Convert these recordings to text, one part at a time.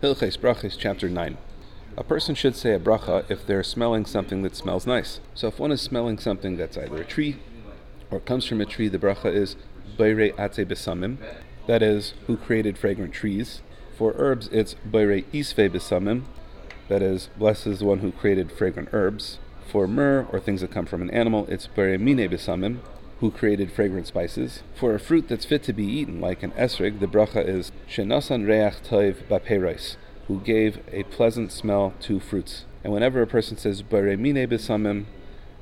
Hilches Brachis, chapter 9. A person should say a bracha if they're smelling something that smells nice. So if one is smelling something that's either a tree or comes from a tree, the bracha is Beire Ate Besamim, that is, who created fragrant trees. For herbs, it's Beire Isve Besamim, that is, blesses the one who created fragrant herbs. For myrrh, or things that come from an animal, it's Beire Mine Besamim, who created fragrant spices. For a fruit that's fit to be eaten, like an esrig, the bracha is Shenasan Reach Toiv Bapeirais, who gave a pleasant smell to fruits. And whenever a person says Baremine Besamim,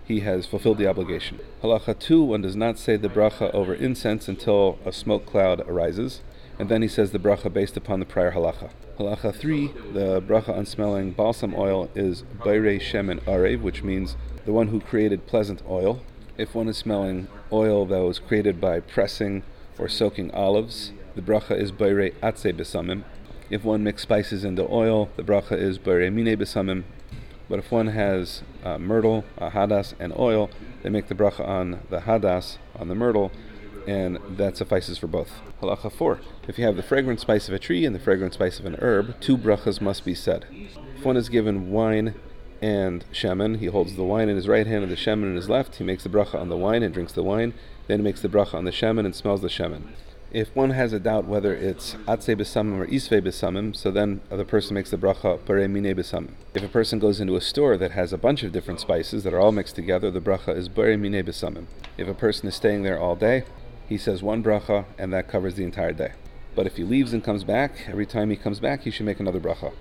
he has fulfilled the obligation. Halacha 2, one does not say the bracha over incense until a smoke cloud arises, and then he says the bracha based upon the prior halacha. Halacha 3, the bracha on smelling balsam oil is Baire Shemen Arev, which means the one who created pleasant oil. If one is smelling oil that was created by pressing or soaking olives, the bracha is Baire Atze Besamim. If one mixes spices into oil, the bracha is Baire Mine Besamim. But if one has uh, myrtle, uh, hadas, and oil, they make the bracha on the hadas, on the myrtle, and that suffices for both. Halacha 4. If you have the fragrant spice of a tree and the fragrant spice of an herb, two brachas must be said. If one is given wine and shemen. He holds the wine in his right hand and the shemen in his left. He makes the bracha on the wine and drinks the wine. Then he makes the bracha on the shemen and smells the shemen. If one has a doubt whether it's atse besamim or isve besamim, so then the person makes the bracha pare mine besamim. If a person goes into a store that has a bunch of different spices that are all mixed together, the bracha is pare mine besamim. If a person is staying there all day, he says one bracha and that covers the entire day. But if he leaves and comes back, every time he comes back, he should make another bracha.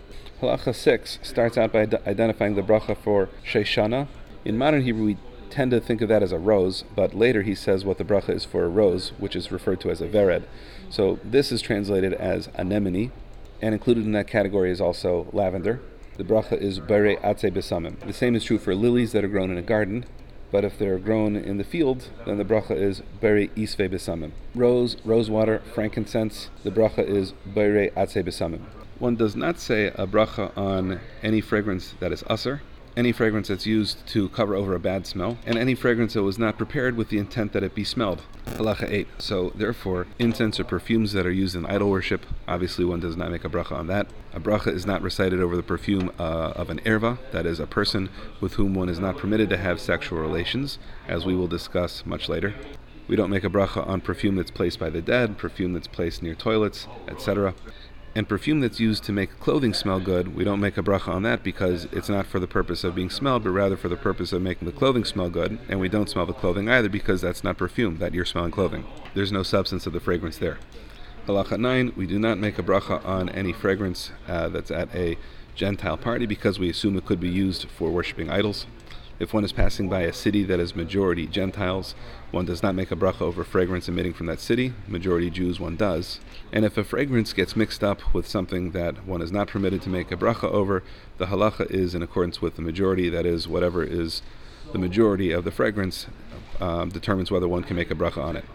Halacha 6 starts out by identifying the bracha for Sheshana. In modern Hebrew, we tend to think of that as a rose, but later he says what the bracha is for a rose, which is referred to as a vered. So this is translated as anemone, and included in that category is also lavender. The bracha is bere atze besamim. The same is true for lilies that are grown in a garden, but if they're grown in the field, then the bracha is bere isve besamim. Rose, rose water, frankincense, the bracha is bere atze besamim. One does not say a bracha on any fragrance that is usr, any fragrance that's used to cover over a bad smell, and any fragrance that was not prepared with the intent that it be smelled. Halacha 8. So, therefore, incense or perfumes that are used in idol worship, obviously one does not make a bracha on that. A bracha is not recited over the perfume uh, of an erva, that is, a person with whom one is not permitted to have sexual relations, as we will discuss much later. We don't make a bracha on perfume that's placed by the dead, perfume that's placed near toilets, etc. And perfume that's used to make clothing smell good, we don't make a bracha on that because it's not for the purpose of being smelled, but rather for the purpose of making the clothing smell good. And we don't smell the clothing either because that's not perfume, that you're smelling clothing. There's no substance of the fragrance there. Halacha 9, we do not make a bracha on any fragrance uh, that's at a Gentile party because we assume it could be used for worshiping idols. If one is passing by a city that is majority Gentiles, one does not make a bracha over fragrance emitting from that city. Majority Jews, one does. And if a fragrance gets mixed up with something that one is not permitted to make a bracha over, the halacha is in accordance with the majority, that is, whatever is the majority of the fragrance um, determines whether one can make a bracha on it.